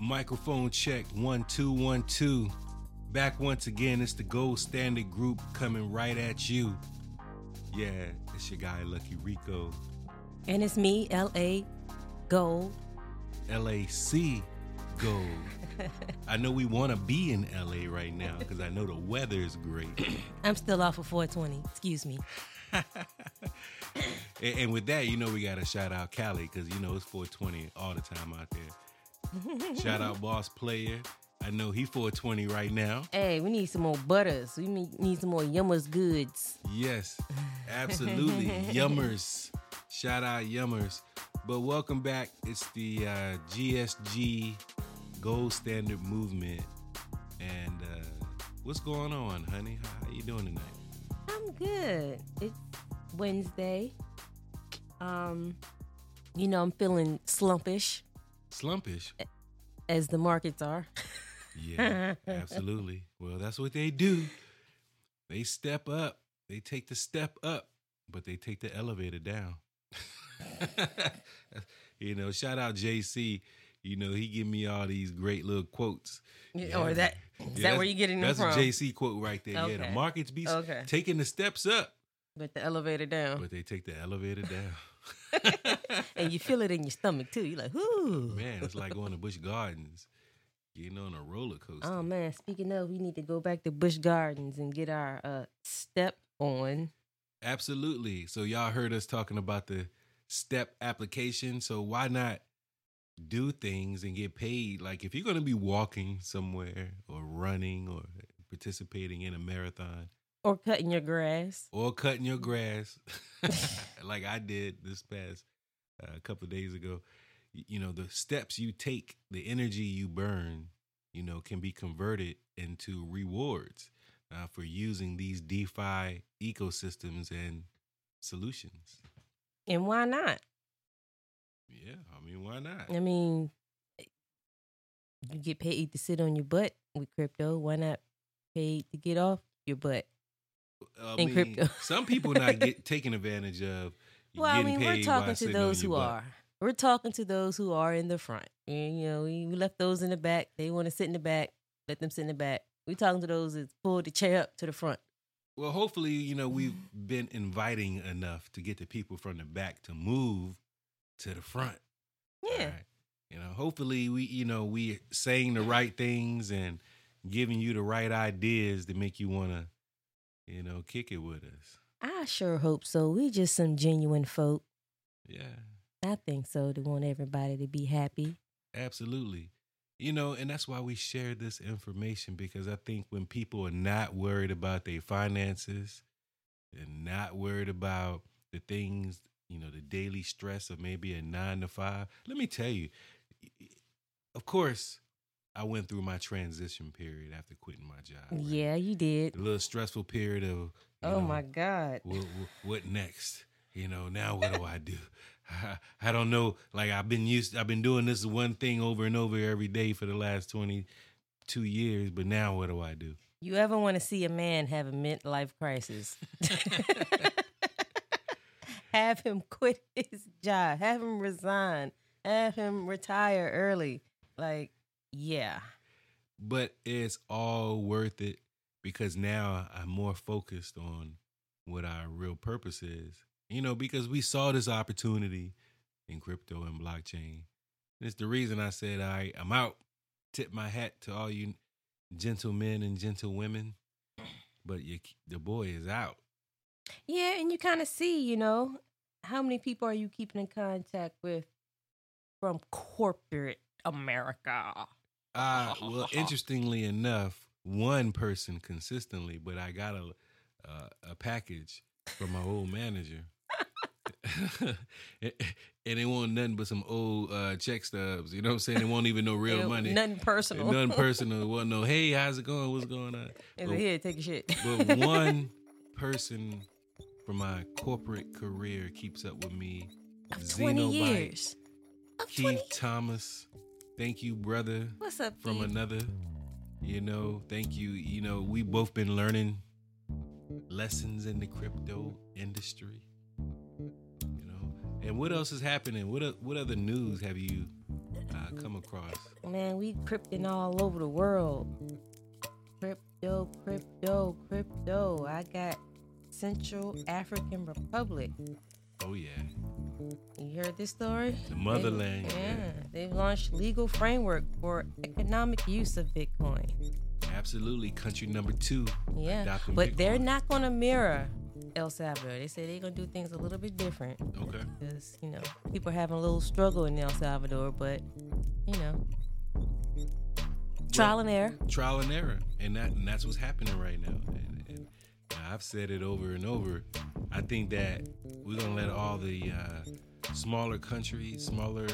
Microphone check one two one two. Back once again. It's the Gold Standard Group coming right at you. Yeah, it's your guy Lucky Rico. And it's me, L.A. Gold. LAC Gold. I know we want to be in LA right now because I know the weather is great. I'm still off of 420. Excuse me. and, and with that, you know we got to shout out Cali because you know it's 420 all the time out there. shout out Boss Player. I know he 420 right now. Hey, we need some more butters. We need some more Yummers goods. Yes, absolutely. Yummers. Shout out Yummers. But welcome back. It's the uh, GSG Gold Standard Movement. And uh, what's going on, honey? How, how you doing tonight? I'm good. It's Wednesday. Um, you know, I'm feeling slumpish. Slumpish? As the markets are. yeah, absolutely. Well, that's what they do. They step up. They take the step up, but they take the elevator down. you know, shout out JC. You know, he give me all these great little quotes. Yeah, or that is yeah, that where you getting that's from? That's a JC quote right there. Okay. Yeah, the markets be okay. taking the steps up, but the elevator down. But they take the elevator down. and you feel it in your stomach too. You're like, "Ooh, man!" It's like going to Busch Gardens, getting on a roller coaster. Oh man! Speaking of, we need to go back to Busch Gardens and get our uh, step on. Absolutely. So y'all heard us talking about the step application. So why not do things and get paid? Like if you're going to be walking somewhere or running or participating in a marathon or cutting your grass or cutting your grass like I did this past uh, a couple of days ago, you know, the steps you take, the energy you burn, you know, can be converted into rewards uh, for using these DeFi ecosystems and solutions. And why not? Yeah, I mean, why not? I mean, you get paid to sit on your butt with crypto. Why not paid to get off your butt I in mean, crypto? some people not get taken advantage of. Well, I mean, we're talking to those who are. We're talking to those who are in the front. And, you know, we left those in the back. They want to sit in the back. Let them sit in the back. We're talking to those that pull the chair up to the front. Well, hopefully, you know, we've been inviting enough to get the people from the back to move to the front. Yeah. Right? You know, hopefully we, you know, we saying the right things and giving you the right ideas to make you want to, you know, kick it with us. I sure hope so. We just some genuine folk. Yeah. I think so. To want everybody to be happy. Absolutely. You know, and that's why we share this information because I think when people are not worried about their finances and not worried about the things, you know, the daily stress of maybe a nine to five, let me tell you, of course, I went through my transition period after quitting my job. Right? Yeah, you did. A little stressful period of. Oh know, my God. What, what, what next? You know, now what do I do? I don't know. Like I've been used, I've been doing this one thing over and over every day for the last twenty two years. But now, what do I do? You ever want to see a man have a midlife crisis? have him quit his job. Have him resign. Have him retire early. Like, yeah. But it's all worth it because now I'm more focused on what our real purpose is you know, because we saw this opportunity in crypto and blockchain. And it's the reason I said, right, I'm out. Tip my hat to all you gentlemen and gentlewomen. But you, the boy is out. Yeah, and you kind of see, you know, how many people are you keeping in contact with from corporate America? Uh, well, interestingly enough, one person consistently, but I got a uh, a package from my old manager and they want nothing but some old uh, check stubs. You know what I'm saying? They won't even no real money. Nothing personal. Nothing personal. Want no, hey, how's it going? What's going on? But, here, take a shit. but one person from my corporate career keeps up with me. Of 20 years. Keith 20? Thomas. Thank you, brother. What's up? From Keith? another. You know, thank you. You know, we both been learning lessons in the crypto industry. You know, and what else is happening? What what other news have you uh, come across? Man, we crypting all over the world. Crypto, crypto, crypto. I got Central African Republic. Oh yeah. You heard this story? The motherland. They, yeah, they've launched legal framework for economic use of Bitcoin. Absolutely, country number two. Yeah, but Bitcoin. they're not going to mirror El Salvador. They say they're gonna do things a little bit different. Okay. Because you know people are having a little struggle in El Salvador, but you know, trial well, and error. Trial and error, and that and that's what's happening right now. And, and I've said it over and over. I think that we're gonna let all the uh, smaller countries, smaller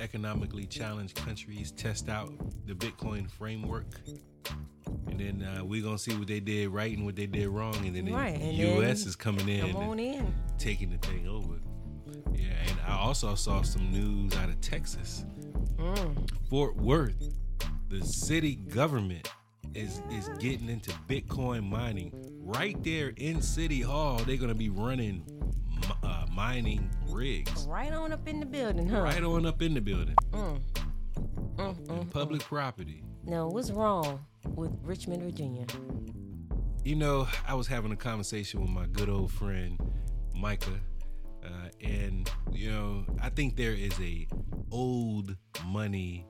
economically challenged countries, test out the Bitcoin framework and then uh, we're gonna see what they did right and what they did wrong, and then right. the and U.S. Then is coming in, come in, taking the thing over. Yeah, and I also saw some news out of Texas, mm. Fort Worth. The city government is is getting into Bitcoin mining right there in City Hall. They're gonna be running uh, mining rigs right on up in the building, huh? Right on up in the building. Mm. Mm, mm, public mm. property. No, what's wrong with Richmond, Virginia? You know, I was having a conversation with my good old friend Micah, uh, and you know, I think there is a old money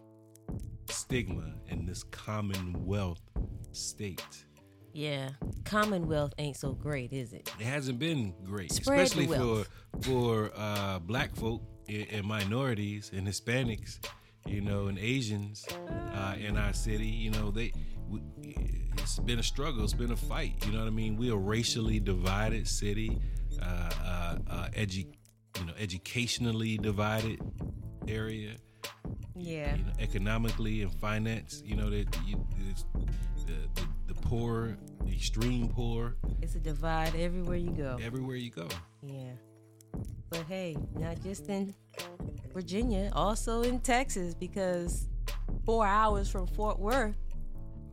stigma in this Commonwealth state. Yeah, Commonwealth ain't so great, is it? It hasn't been great, Spread especially for for uh, black folk and minorities and Hispanics you know, and Asians uh, in our city. You know, they we, it's been a struggle. It's been a fight. You know what I mean? We're a racially divided city, uh, uh, uh, edu- you know, educationally divided area. Yeah. You know, economically and finance. You know that you, the, the the poor, the extreme poor. It's a divide everywhere you go. Everywhere you go. Yeah. But hey, not just in Virginia, also in Texas, because four hours from Fort Worth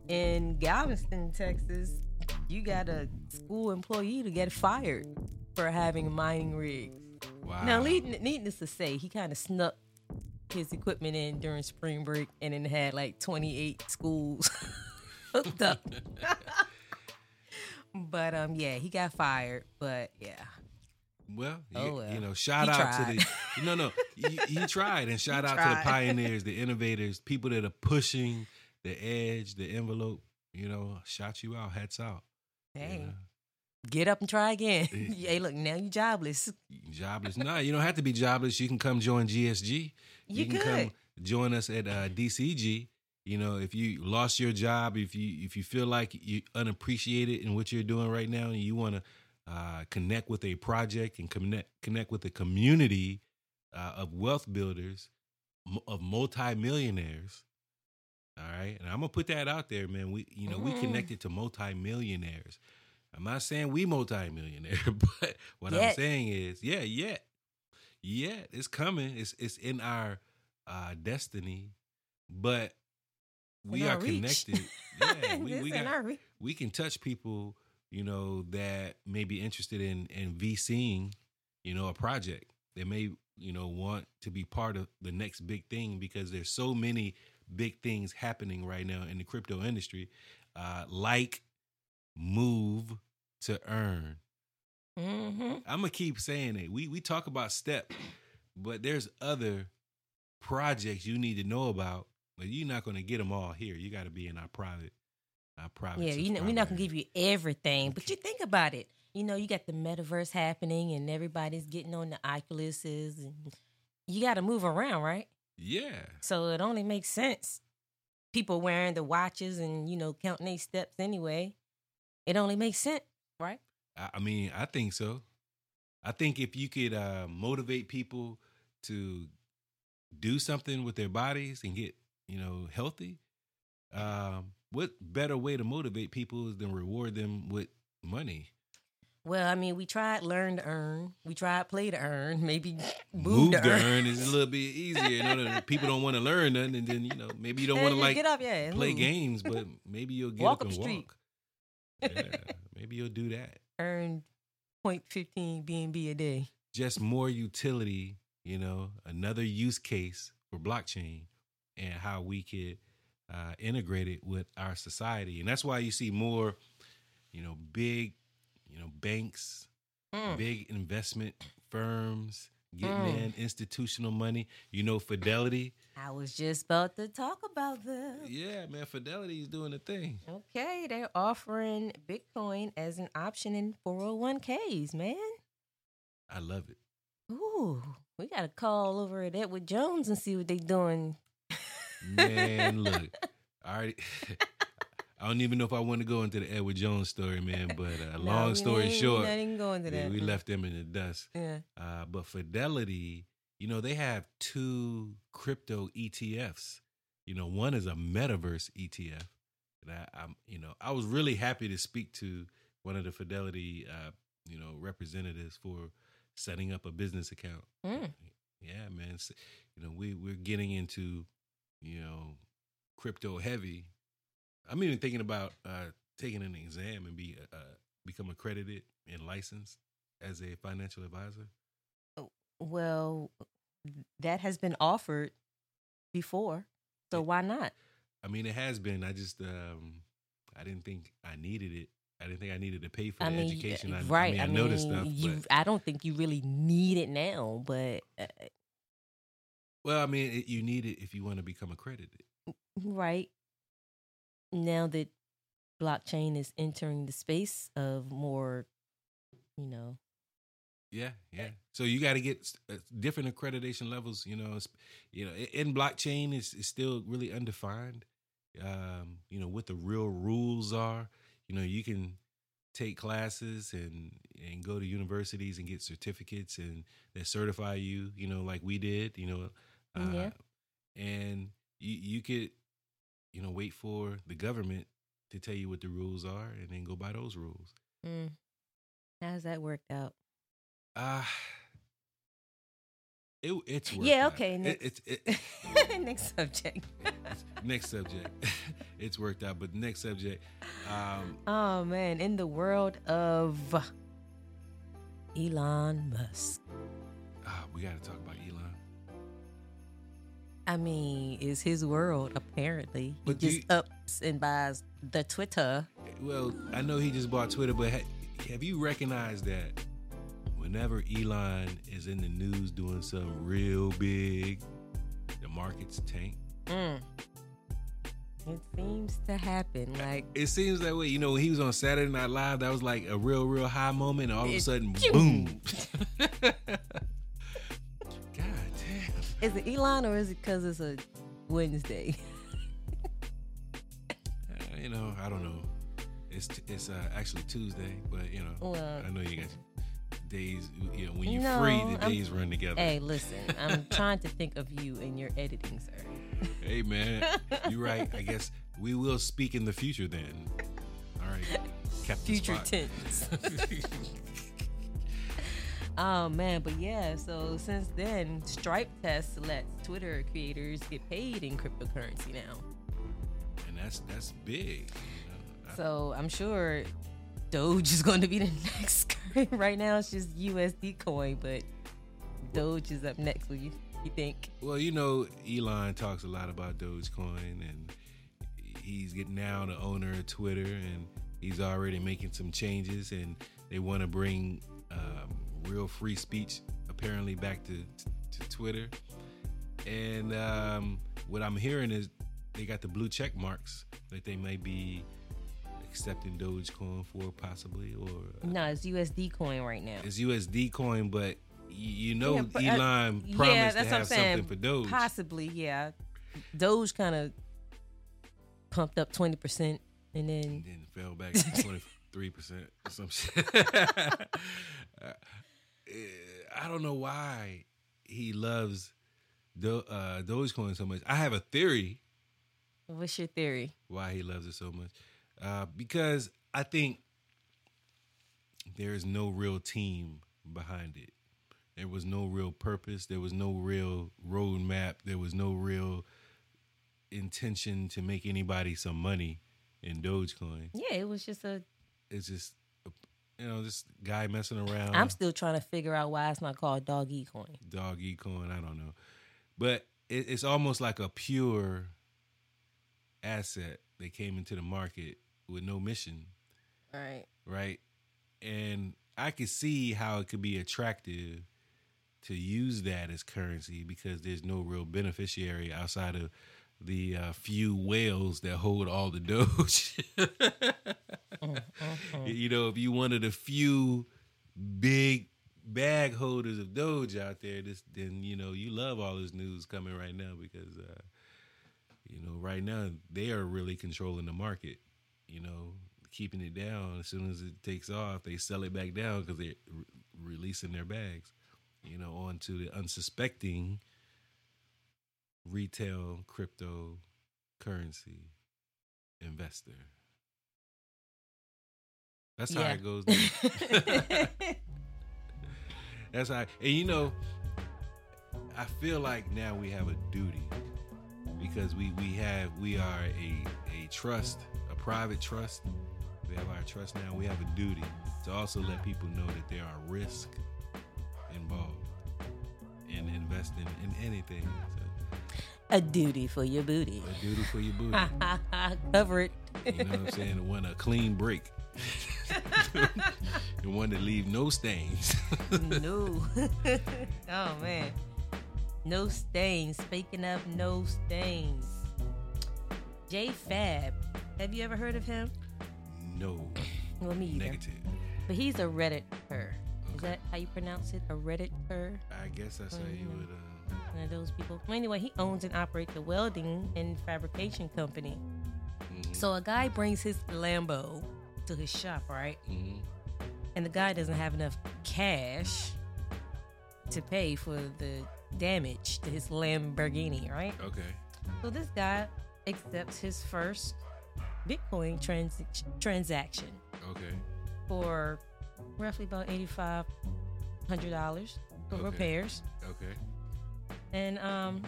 in Galveston, Texas, you got a school employee to get fired for having a mining rigs. Wow. Now, needless to say, he kind of snuck his equipment in during spring break and then had like 28 schools hooked up. but um, yeah, he got fired. But yeah, well, oh, you, well. you know, shout he out tried. to the no, no, he, he tried, and shout he out tried. to the pioneers, the innovators, people that are pushing the edge, the envelope. You know, shout you out, hats out. Hey, you know? get up and try again. hey, look, now you're jobless. Jobless? no, you don't have to be jobless. You can come join GSG. You, you can could. come join us at uh, DCG. You know, if you lost your job, if you if you feel like you unappreciated in what you're doing right now, and you want to uh, connect with a project and connect connect with a community uh, of wealth builders of multimillionaires. All right, and I'm gonna put that out there, man. We you know mm-hmm. we connected to multimillionaires. I'm not saying we multimillionaire, but what yet. I'm saying is, yeah, yet, yet it's coming. It's it's in our uh, destiny, but we are connected. Yeah, we, we, got, we can touch people you know, that may be interested in in VCing, you know, a project. They may, you know, want to be part of the next big thing because there's so many big things happening right now in the crypto industry, uh, like move to earn. Mm-hmm. I'm gonna keep saying it. We we talk about step, but there's other projects you need to know about, but you're not gonna get them all here. You got to be in our private our private. Yeah, you know, we're not gonna give you everything, but you think about it. You know, you got the metaverse happening, and everybody's getting on the Oculuses, and you got to move around, right? Yeah. So it only makes sense. People wearing the watches and you know counting their steps anyway. It only makes sense, right? I mean, I think so. I think if you could uh, motivate people to do something with their bodies and get you know healthy, um, what better way to motivate people than reward them with money? Well, I mean, we tried learn to earn. We tried play to earn. Maybe move, move to, earn. earn is a little bit easier. You know, people don't want to learn nothing, and then you know maybe you don't want to like get up, yeah, play move. games, but maybe you'll get walk up and walk. yeah, maybe you'll do that. Earn 0.15 BNB a day. Just more utility. You know, another use case for blockchain and how we could uh, integrate it with our society. And that's why you see more, you know, big, you know, banks, mm. big investment firms getting mm. in institutional money. You know, Fidelity. I was just about to talk about this. Yeah, man, Fidelity is doing a thing. Okay, they're offering Bitcoin as an option in 401ks, man. I love it. Ooh, we got to call over at Edward Jones and see what they're doing. Man, look, I already. I don't even know if I want to go into the Edward Jones story, man. But uh, no, long story short, go into yeah, we left them in the dust. Yeah. Uh, but Fidelity, you know, they have two crypto ETFs. You know, one is a metaverse ETF. And I, I'm, you know, I was really happy to speak to one of the Fidelity, uh, you know, representatives for setting up a business account. Mm. Yeah, man. You know, we we're getting into, you know, crypto heavy I'm even thinking about uh, taking an exam and be uh, become accredited and licensed as a financial advisor. Oh, well, that has been offered before, so why not? I mean, it has been. I just um, I didn't think I needed it. I didn't think I needed to pay for I the mean, education. I, right. I, mean, I, I know this stuff. You, I don't think you really need it now, but. Uh, well, I mean, it, you need it if you want to become accredited. Right now that blockchain is entering the space of more, you know. Yeah, yeah. So you got to get uh, different accreditation levels. You know, you know, in blockchain is is still really undefined. Um, you know what the real rules are. You know, you can take classes and and go to universities and get certificates and that certify you. You know, like we did. You know, uh, yeah. And you you could you know, wait for the government to tell you what the rules are and then go by those rules. Mm. How's that worked out? Ah. Uh, it, it's yeah okay next, it, it, it, next subject next subject it's worked out but next subject um, oh man in the world of elon musk uh, we got to talk about I mean, is his world apparently. But he just you, ups and buys the Twitter. Well, I know he just bought Twitter, but ha- have you recognized that whenever Elon is in the news doing something real big, the markets tank? Mm. It seems to happen. Like it seems that way. You know, when he was on Saturday Night Live, that was like a real, real high moment, and all of a sudden, boom. Is it Elon or is it because it's a Wednesday? uh, you know, I don't know. It's it's uh, actually Tuesday, but you know, well, I know you got days. You know, when you're no, free, the days I'm, run together. Hey, listen, I'm trying to think of you and your editing, sir. hey, man, you're right. I guess we will speak in the future then. All right, Captain future Spot. tense. Oh man, but yeah, so since then, Stripe Test lets Twitter creators get paid in cryptocurrency now. And that's that's big. You know? So I'm sure Doge is going to be the next. right now, it's just USD coin, but Doge is up next. What you you think? Well, you know, Elon talks a lot about Dogecoin, and he's getting now the owner of Twitter, and he's already making some changes, and they want to bring um, real free speech apparently back to to Twitter. And um, what I'm hearing is they got the blue check marks that they may be accepting Dogecoin for possibly or uh, no, it's USD coin right now. It's USD coin, but you know yeah, but, uh, Elon promised yeah, to have something for Doge. Possibly, yeah. Doge kind of pumped up twenty percent and then and then fell back twenty three percent or some shit. I don't know why he loves Do, uh, Dogecoin so much. I have a theory. What's your theory? Why he loves it so much? Uh, because I think there is no real team behind it. There was no real purpose. There was no real roadmap. There was no real intention to make anybody some money in Dogecoin. Yeah, it was just a. It's just you know, this guy messing around. I'm still trying to figure out why it's not called dog e coin. Dog e coin, I don't know. But it, it's almost like a pure asset that came into the market with no mission. Right. Right. And I could see how it could be attractive to use that as currency because there's no real beneficiary outside of the uh, few whales that hold all the doge. mm-hmm. You know, if you one of the few big bag holders of Doge out there, this then you know you love all this news coming right now because uh, you know right now they are really controlling the market. You know, keeping it down. As soon as it takes off, they sell it back down because they're re- releasing their bags. You know, onto the unsuspecting retail cryptocurrency investor. That's yeah. how it goes. That's how, and you know, I feel like now we have a duty because we we have we are a a trust, a private trust. We have our trust now. We have a duty to also let people know that there are risks involved in investing in anything. So, a duty for your booty. A duty for your booty. Cover it. You know what I'm saying? Want a clean break. The one to leave no stains. no. oh man. No stains. Speaking of no stains. J Fab. Have you ever heard of him? No. Well, me either. Negative. But he's a Redditor. Is that how you pronounce it? A Redditor? I guess that's how you would. Uh... One of those people. Well, anyway, he owns and operates a welding and fabrication company. Mm-hmm. So a guy brings his Lambo to his shop, right? Mm-hmm. And the guy doesn't have enough cash to pay for the damage to his Lamborghini, right? Okay. So this guy accepts his first Bitcoin trans- transaction. Okay. For roughly about eighty five hundred dollars for okay. repairs. Okay. And um,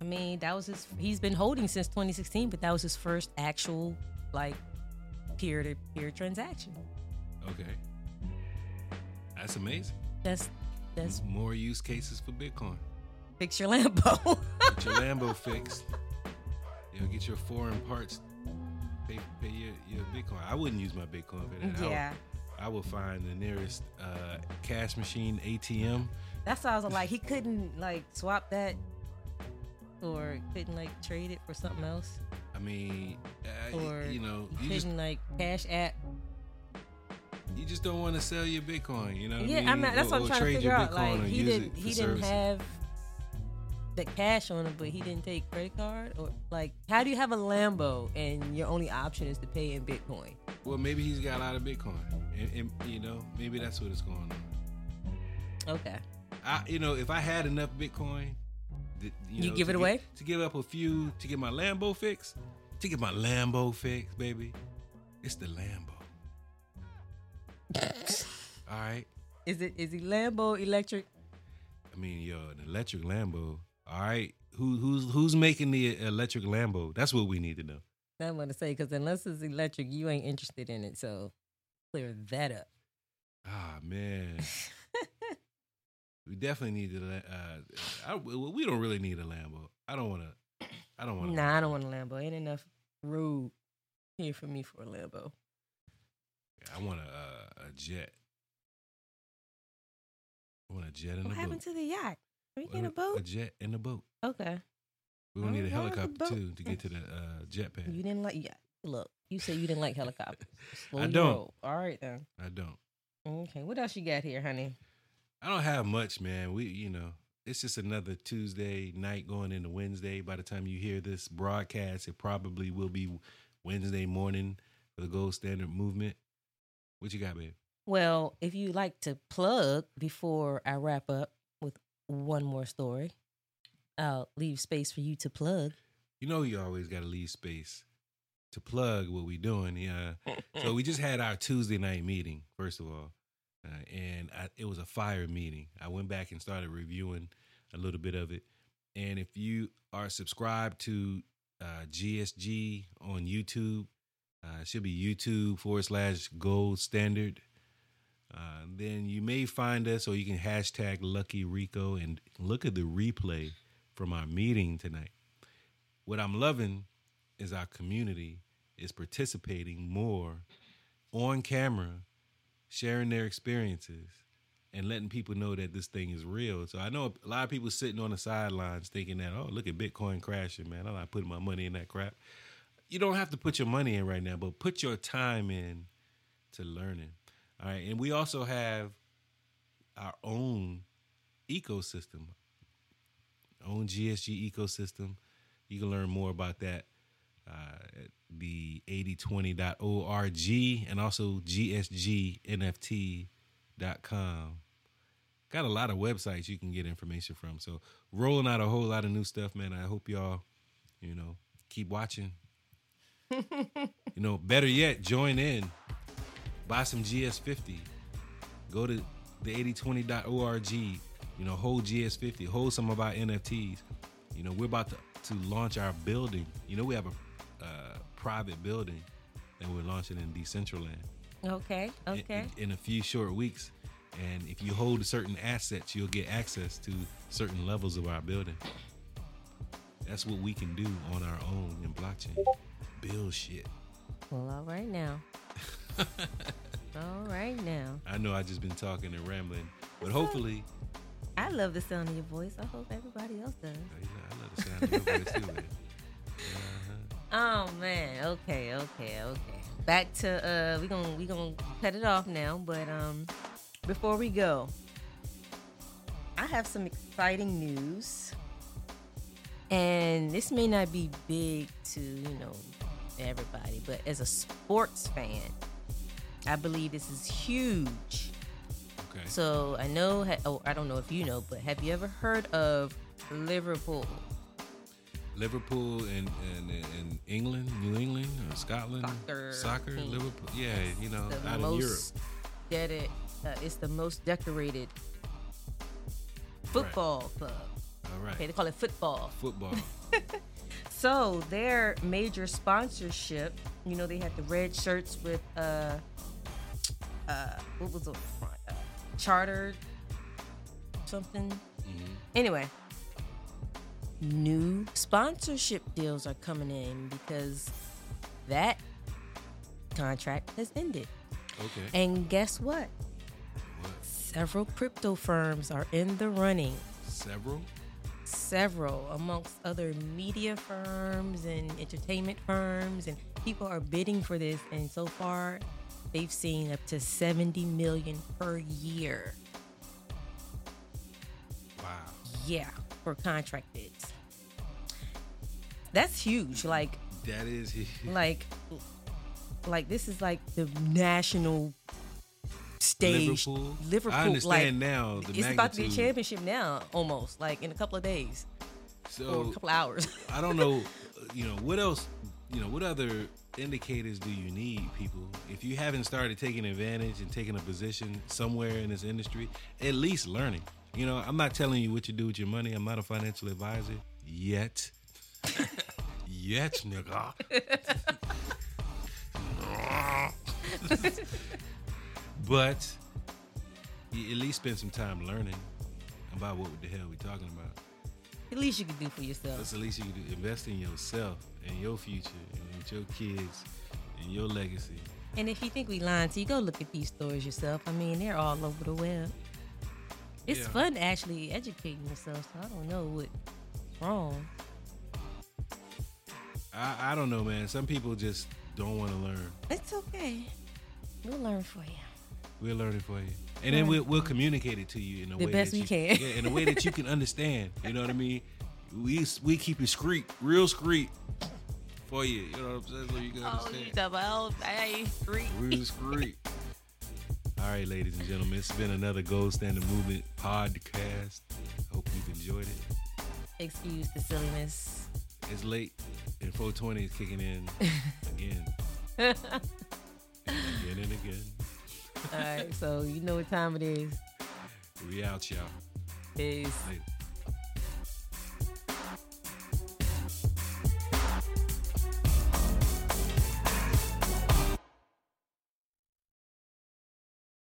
I mean that was his. He's been holding since 2016, but that was his first actual like peer to peer transaction. Okay. That's amazing. That's that's more use cases for Bitcoin. Fix your Lambo. get your Lambo fixed. You know, get your foreign parts. Pay, pay your, your Bitcoin. I wouldn't use my Bitcoin for that. Yeah. I would find the nearest uh, cash machine ATM. That's why I was like, he couldn't like swap that or couldn't like trade it for something else. I mean, uh, or you know, you, just, like cash app. You just don't want to sell your Bitcoin, you know. yeah, I mean? I'm not, that's or, what I'm trying to figure out. Like he didn't, he didn't have the cash on him, but he didn't take credit card or like how do you have a Lambo and your only option is to pay in Bitcoin? Well, maybe he's got a lot of Bitcoin, and, and you know, maybe that's what is going on. Okay. I, you know, if I had enough Bitcoin, you, you know, give it away to give up a few to get my Lambo fixed, to get my Lambo fixed, baby. It's the Lambo. All right. Is it is he Lambo electric? I mean, yo, an electric Lambo. All right. Who who's who's making the electric Lambo? That's what we need to know. I'm gonna say because unless it's electric, you ain't interested in it. So clear that up. Ah man. We definitely need to. Uh, I, we don't really need a Lambo. I don't want to. I don't want. Nah, I don't want a Lambo. Ain't enough road here for me for a Lambo. Yeah, I want a uh, a jet. I want a jet and what a boat. What happened to the yacht? Are we getting a boat? A jet and a boat. Okay. We're gonna need a helicopter too to get to the uh, jet pad. You didn't like yeah. Look, you said you didn't like helicopters. I don't. Roll. All right then. I don't. Okay, what else you got here, honey? I don't have much, man. We, you know, it's just another Tuesday night going into Wednesday. By the time you hear this broadcast, it probably will be Wednesday morning for the gold standard movement. What you got, babe? Well, if you like to plug before I wrap up with one more story, I'll leave space for you to plug. You know, you always got to leave space to plug what we're doing. Yeah. so we just had our Tuesday night meeting, first of all. Uh, and I, it was a fire meeting. I went back and started reviewing a little bit of it. And if you are subscribed to uh, GSG on YouTube, uh, it should be YouTube forward slash gold standard. Uh, then you may find us, or you can hashtag Lucky Rico and look at the replay from our meeting tonight. What I'm loving is our community is participating more on camera, sharing their experiences, and letting people know that this thing is real. So I know a lot of people sitting on the sidelines thinking that, oh, look at Bitcoin crashing, man. I'm not putting my money in that crap. You don't have to put your money in right now, but put your time in to learning. All right. And we also have our own ecosystem, own GSG ecosystem. You can learn more about that at Uh, the 8020.org and also gsgnft.com. Got a lot of websites you can get information from. So rolling out a whole lot of new stuff, man. I hope y'all, you know, keep watching. you know, better yet, join in. Buy some GS50. Go to the 8020.org. You know, hold GS50. Hold some of our NFTs. You know, we're about to, to launch our building. You know, we have a uh, private building and we're launching in Decentraland. Okay. Okay. In, in, a few short weeks. And if you hold certain assets, you'll get access to certain levels of our building. That's what we can do on our own in blockchain. Build shit. Well, all right now. all right now. I know I just been talking and rambling, but hopefully. I love the sound of your voice. I hope everybody else does. I love the sound of your voice too, man. Oh man. Okay. Okay. Okay. Back to uh, we gonna we gonna cut it off now, but um, before we go, I have some exciting news. And this may not be big to, you know, everybody, but as a sports fan, I believe this is huge. Okay. So I know, oh, I don't know if you know, but have you ever heard of Liverpool? Liverpool in, in, in England, New England, or Scotland, soccer, soccer Liverpool. Yeah, you know, the out in Europe. Dedi- uh, it's the most decorated football right. club. All right. Okay, they call it football. Football. so their major sponsorship, you know, they had the red shirts with uh, uh, what was the front? Uh, chartered something. Mm-hmm. Anyway, new sponsorship deals are coming in because that contract has ended. Okay. And guess what? What? Several crypto firms are in the running. Several? Several, amongst other media firms and entertainment firms, and people are bidding for this. And so far, they've seen up to 70 million per year. Wow. Yeah, for contract bids. That's huge. Like that is huge. Like like this is like the national stage. Liverpool. Liverpool. I understand like, now. it's magnitude. about to be a championship now, almost like in a couple of days. So or a couple of hours. I don't know. You know what else? You know what other indicators do you need, people? If you haven't started taking advantage and taking a position somewhere in this industry, at least learning. You know, I'm not telling you what to do with your money. I'm not a financial advisor yet. yet, nigga. but you at least spend some time learning about what the hell we talking about. At least you can do for yourself. That's the least you can do. Invest in yourself and your future and with your kids and your legacy. And if you think we lying to you, go look at these stories yourself. I mean, they're all over the web. It's yeah. fun actually educating yourself, so I don't know what's wrong. I, I don't know, man. Some people just don't want to learn. It's okay. We'll learn for you. We'll learn it for you, and then we'll, we'll communicate it to you in a the way best we you, can. Yeah, in a way that you can understand. You know what I mean? We we keep it screet, real screet for you. You know what I'm saying? So you can oh, understand. you talking about hey, screet. Real screet. All right, ladies and gentlemen, it's been another Gold Standard Movement podcast. Hope you've enjoyed it. Excuse the silliness. It's late, and 420 is kicking in again. and again and again. All right, so you know what time it is. We out, y'all. Peace. Later.